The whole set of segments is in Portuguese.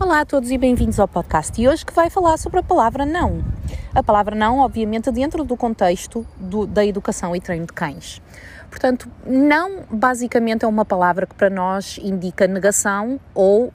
Olá a todos e bem-vindos ao podcast de hoje que vai falar sobre a palavra não. A palavra não, obviamente, dentro do contexto do, da educação e treino de cães. Portanto, não basicamente é uma palavra que para nós indica negação ou uh,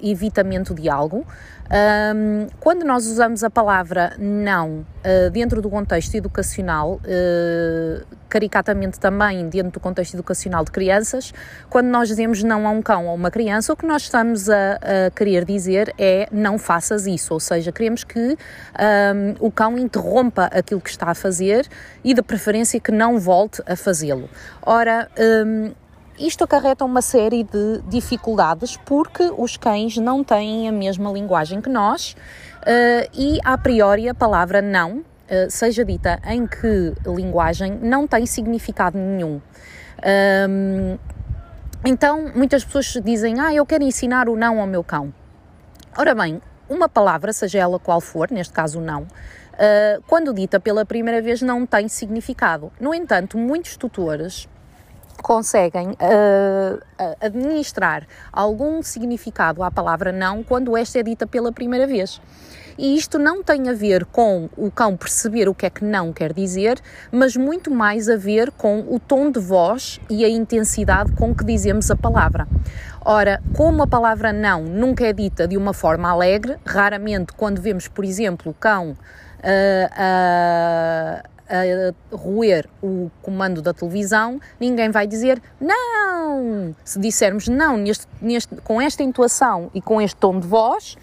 evitamento de algo. Um, quando nós usamos a palavra não uh, dentro do contexto educacional, uh, caricatamente também dentro do contexto educacional de crianças, quando nós dizemos não a um cão ou uma criança, o que nós estamos a, a querer dizer é não faças isso, ou seja, queremos que um, o cão interrompa aquilo que está a fazer e de preferência que não volte a fazê-lo. Ora, um, isto acarreta uma série de dificuldades porque os cães não têm a mesma linguagem que nós uh, e, a priori, a palavra não, uh, seja dita em que linguagem, não tem significado nenhum. Um, então, muitas pessoas dizem: Ah, eu quero ensinar o não ao meu cão. Ora bem, uma palavra, seja ela qual for, neste caso não, uh, quando dita pela primeira vez, não tem significado. No entanto, muitos tutores conseguem uh, administrar algum significado à palavra não quando esta é dita pela primeira vez. E isto não tem a ver com o cão perceber o que é que não quer dizer, mas muito mais a ver com o tom de voz e a intensidade com que dizemos a palavra. Ora, como a palavra não nunca é dita de uma forma alegre, raramente quando vemos, por exemplo, o cão. Uh, uh, a roer o comando da televisão, ninguém vai dizer não. Se dissermos não neste, neste, com esta intuação e com este tom de voz,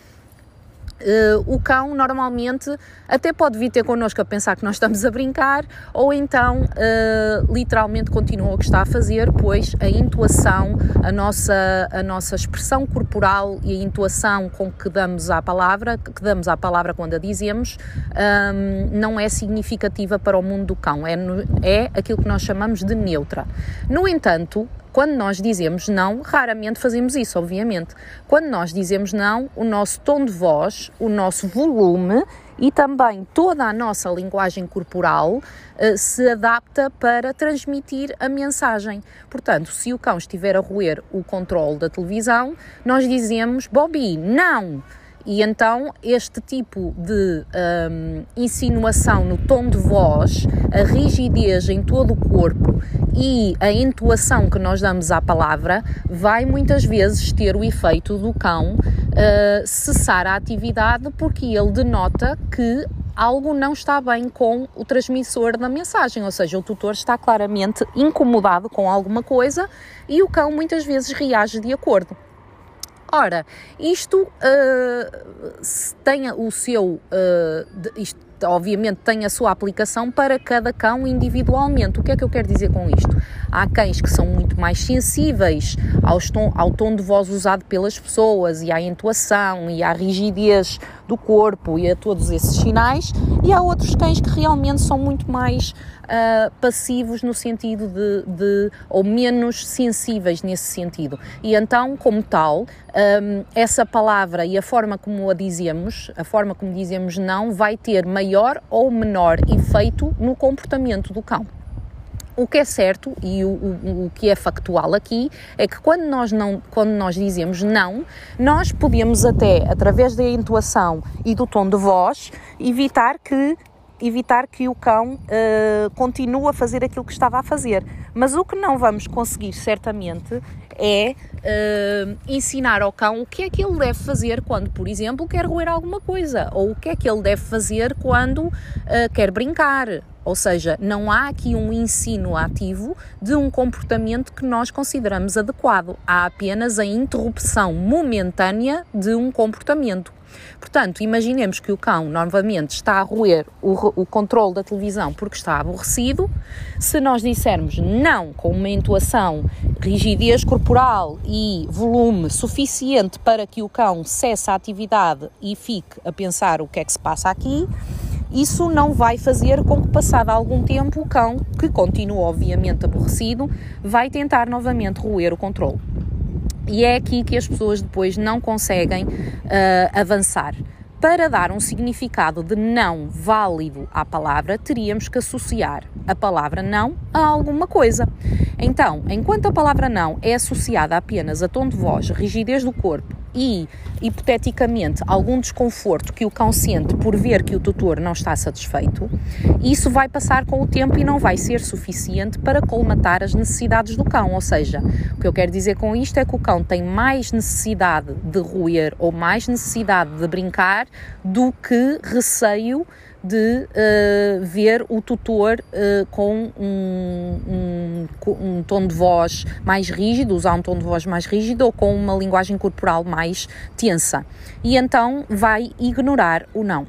Uh, o cão normalmente até pode vir ter connosco a pensar que nós estamos a brincar, ou então uh, literalmente continua o que está a fazer, pois a intuação, a nossa, a nossa expressão corporal e a intuação com que damos à palavra, que damos à palavra quando a dizemos, um, ehm, não é significativa para o mundo do cão, é, é aquilo que nós chamamos de neutra. No entanto, quando nós dizemos não, raramente fazemos isso, obviamente. Quando nós dizemos não, o nosso tom de voz, o nosso volume e também toda a nossa linguagem corporal uh, se adapta para transmitir a mensagem. Portanto, se o cão estiver a roer o controle da televisão, nós dizemos Bobby, não! E então este tipo de um, insinuação no tom de voz, a rigidez em todo o corpo e a entoação que nós damos à palavra vai muitas vezes ter o efeito do cão uh, cessar a atividade porque ele denota que algo não está bem com o transmissor da mensagem, ou seja, o tutor está claramente incomodado com alguma coisa e o cão muitas vezes reage de acordo. Ora, isto uh, tem o seu. Uh, isto, obviamente tem a sua aplicação para cada cão individualmente. O que é que eu quero dizer com isto? Há cães que são muito mais sensíveis ao tom, ao tom de voz usado pelas pessoas e à entoação e à rigidez do corpo e a todos esses sinais, e há outros cães que realmente são muito mais uh, passivos no sentido de, de, ou menos sensíveis nesse sentido. E então, como tal, um, essa palavra e a forma como a dizemos, a forma como dizemos não, vai ter maior ou menor efeito no comportamento do cão. O que é certo e o, o, o, que é factual aqui é que quando nós, não, quando nós dizemos não, nós podemos até, através da entoação e do tom de voz, evitar que evitar que o cão uh, continue a fazer aquilo que estava a fazer. Mas o que não vamos conseguir, certamente, é uh, ensinar ao cão o que é que ele deve fazer quando, por exemplo, quer roer alguma coisa, ou o que é que ele deve fazer quando uh, quer brincar. Ou seja, não há aqui um ensino ativo de um comportamento que nós consideramos adequado. Há apenas a interrupção momentânea de um comportamento. Portanto, imaginemos que o cão novamente está a roer o, o controle da televisão porque está aborrecido. Se nós dissermos não com uma entoação, rigidez corporal e volume suficiente para que o cão cesse a atividade e fique a pensar o que é que se passa aqui, isso não vai fazer com que, passado algum tempo, o cão, que continua obviamente aborrecido, vai tentar novamente roer o controle. E é aqui que as pessoas depois não conseguem uh, avançar. Para dar um significado de não válido à palavra, teríamos que associar a palavra não a alguma coisa. Então, enquanto a palavra não é associada apenas a tom de voz, rigidez do corpo e, hipoteticamente, algum desconforto que o cão sente por ver que o tutor não está satisfeito, isso vai passar com o tempo e não vai ser suficiente para colmatar as necessidades do cão. Ou seja, o que eu quero dizer com isto é que o cão tem mais necessidade de roer ou mais necessidade de brincar do que receio de uh, ver o tutor uh, com um, um, um, tom de voz mais rígido, usar um tom de voz mais rígido ou com uma linguagem corporal mais tensa. E então vai ignorar o não.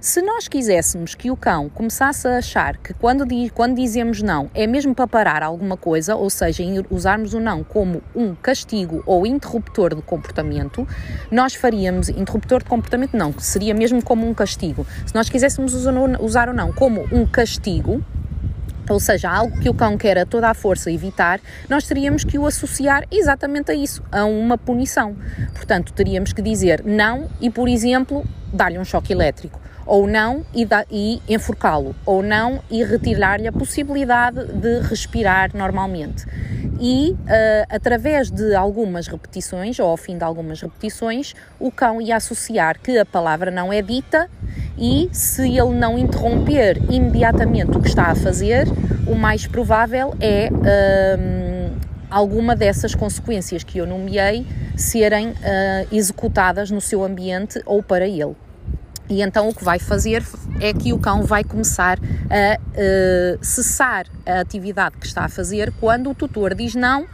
Se nós quiséssemos que o cão começasse a achar que quando, quando dizemos não é mesmo para parar alguma coisa, ou seja, usarmos o não como um castigo ou interruptor de comportamento, nós faríamos interruptor de comportamento não, seria mesmo como um castigo. Se nós quiséssemos usar o não como um castigo, ou seja, algo que o cão quer a toda a força evitar, nós teríamos que o associar exatamente a isso, a uma punição. Portanto, teríamos que dizer não e, por exemplo, dar-lhe um choque elétrico ou não e, e enforcá-lo, ou não e retirar-lhe a possibilidade de respirar normalmente. E uh, através de algumas repetições, ou ao fim de algumas repetições, o cão ia associar que a palavra não é dita e se ele não interromper imediatamente o que está a fazer, o mais provável é uh, alguma dessas consequências que eu nomeei serem uh, executadas no seu ambiente ou para ele. E então o que vai fazer é que o cão vai começar a uh, cessar a atividade que está a fazer quando o tutor diz não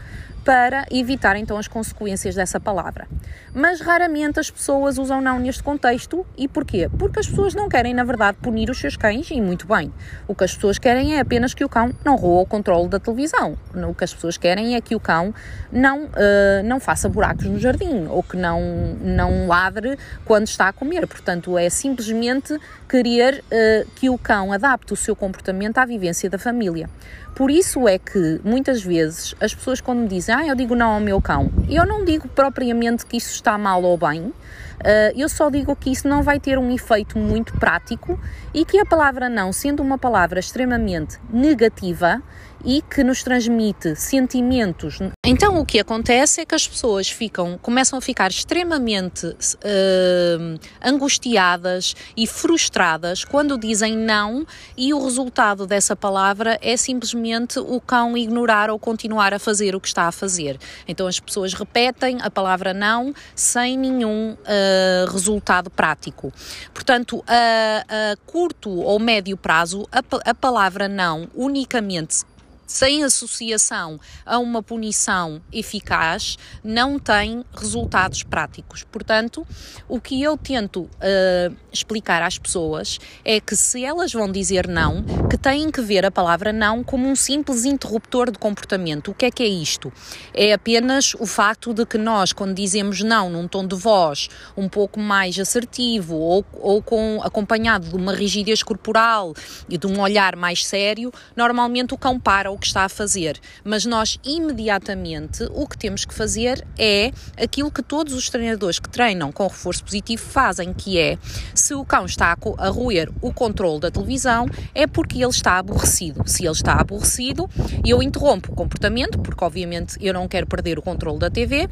para evitar então as consequências dessa palavra. Mas raramente as pessoas usam não neste contexto e porquê? Porque as pessoas não querem, na verdade, punir os seus cães e muito bem. O que as pessoas querem é apenas que o cão não roa o controle da televisão. O que as pessoas querem é que o cão não, uh, não faça buracos no jardim ou que não, não ladre quando está a comer. Portanto, é simplesmente querer uh, que o cão adapte o seu comportamento à vivência da família. Por isso é que muitas vezes as pessoas quando me dizem ah, eu digo não ao meu cão, eu não digo propriamente que isso está mal ou bem, Uh, eu só digo que isso não vai ter um efeito muito prático e que a palavra não, sendo uma palavra extremamente negativa e que nos transmite sentimentos. Então o que acontece é que as pessoas ficam, começam a ficar extremamente uh, angustiadas e frustradas quando dizem não e o resultado dessa palavra é simplesmente o cão ignorar ou continuar a fazer o que está a fazer. Então as pessoas repetem a palavra não sem nenhum uh, resultado prático. Portanto, a, a curto ou médio prazo, a, a palavra não unicamente sem associação a uma punição eficaz, não tem resultados práticos. Portanto, o que eu tento uh, explicar às pessoas é que se elas vão dizer não, que têm que ver a palavra não como um simples interruptor de comportamento. O que é que é isto? É apenas o facto de que nós, quando dizemos não num tom de voz um pouco mais assertivo ou, ou com, acompanhado de uma rigidez corporal e de um olhar mais sério, normalmente o cão para o que está a fazer. Mas nós, imediatamente, o que temos que fazer é aquilo que todos os treinadores que treinam com reforço positivo fazem, que é se o cão está a roer o controle da televisão, é porque ele está aborrecido. Se ele está aborrecido, eu interrompo o comportamento, porque obviamente eu não quero perder o controle da TV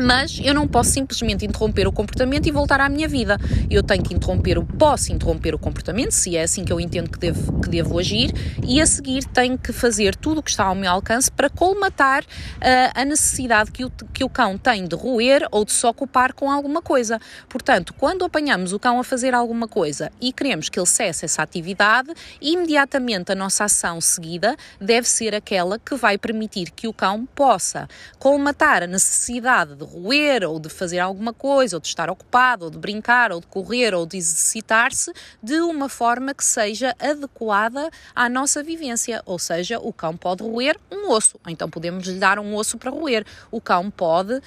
mas eu não posso simplesmente interromper o comportamento e voltar à minha vida. Eu tenho que interromper, o, posso interromper o comportamento, se é assim que eu entendo que devo, que devo agir, e a seguir tenho que fazer tudo o que está ao meu alcance para colmatar uh, a necessidade que o, que o cão tem de roer ou de se ocupar com alguma coisa. Portanto, quando apanhamos o cão a fazer alguma coisa e queremos que ele cesse essa atividade, imediatamente a nossa ação seguida deve ser aquela que vai permitir que o cão possa colmatar a necessidade de roer ou de fazer alguma coisa, ou de estar ocupado, ou de brincar, ou de correr, ou de exercitar-se de uma forma que seja adequada à nossa vivência. Ou seja, o cão pode roer um osso, então podemos lhe dar um osso para roer. O cão pode uh,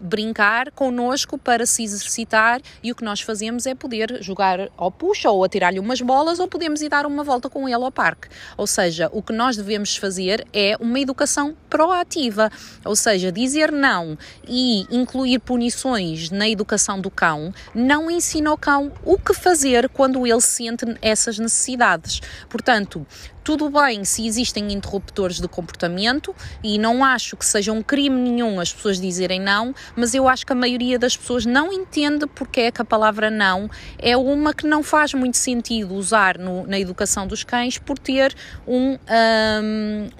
brincar connosco para se exercitar e o que nós fazemos é poder jogar ao puxa ou atirar-lhe umas bolas ou podemos ir dar uma volta com ele ao parque. Ou seja, o que nós devemos fazer é uma educação proativa, ou seja, dizer não e incluir punições na educação do cão não ensina ao cão o que fazer quando ele sente essas necessidades. Portanto, tudo bem se existem interruptores de comportamento e não acho que seja um crime nenhum as pessoas dizerem não, mas eu acho que a maioria das pessoas não entende porque é que a palavra não é uma que não faz muito sentido usar no, na educação dos cães por ter um,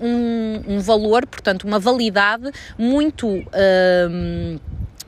um, um, valor, portanto, uma validade muito. Um,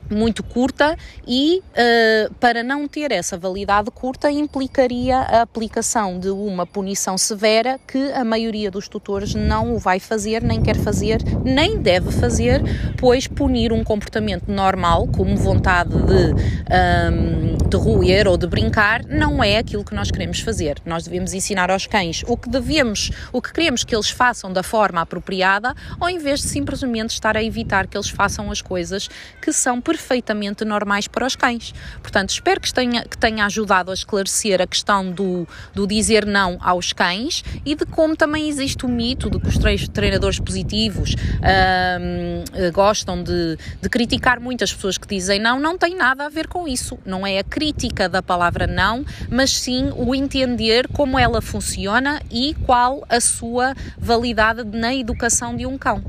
muito curta e uh, para não ter essa validade curta implicaria a aplicação de uma punição severa que a maioria dos tutores não o vai fazer, nem quer fazer, nem deve fazer, pois punir um comportamento normal, como vontade de, um, ehm, de roer ou de brincar, não é aquilo que nós queremos fazer. Nós devemos ensinar aos cães o que devemos, o que queremos que eles façam da forma apropriada, ao invés de simplesmente estar a evitar que eles façam as coisas que são perfeitamente normais para os cães. Portanto, espero que tenha, que tenha ajudado a esclarecer a questão do, do dizer não aos cães e de como também existe o mito de que os treinadores positivos hum, gostam de, de criticar muitas pessoas que dizem não. Não tem nada a ver com isso. Não é a crítica da palavra não, mas sim o entender como ela funciona e qual a sua validade na educação de um cão.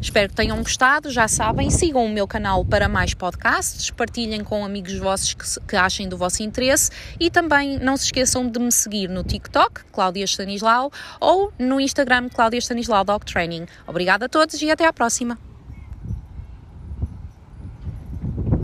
Espero que tenham gostado. Já sabem, sigam o meu canal para mais podcasts, partilhem com amigos vossos que, que achem do vosso interesse e também não se esqueçam de me seguir no TikTok, Cláudia Stanislau, ou no Instagram, Cláudia Stanislau Dog Training. Obrigada a todos e até à próxima.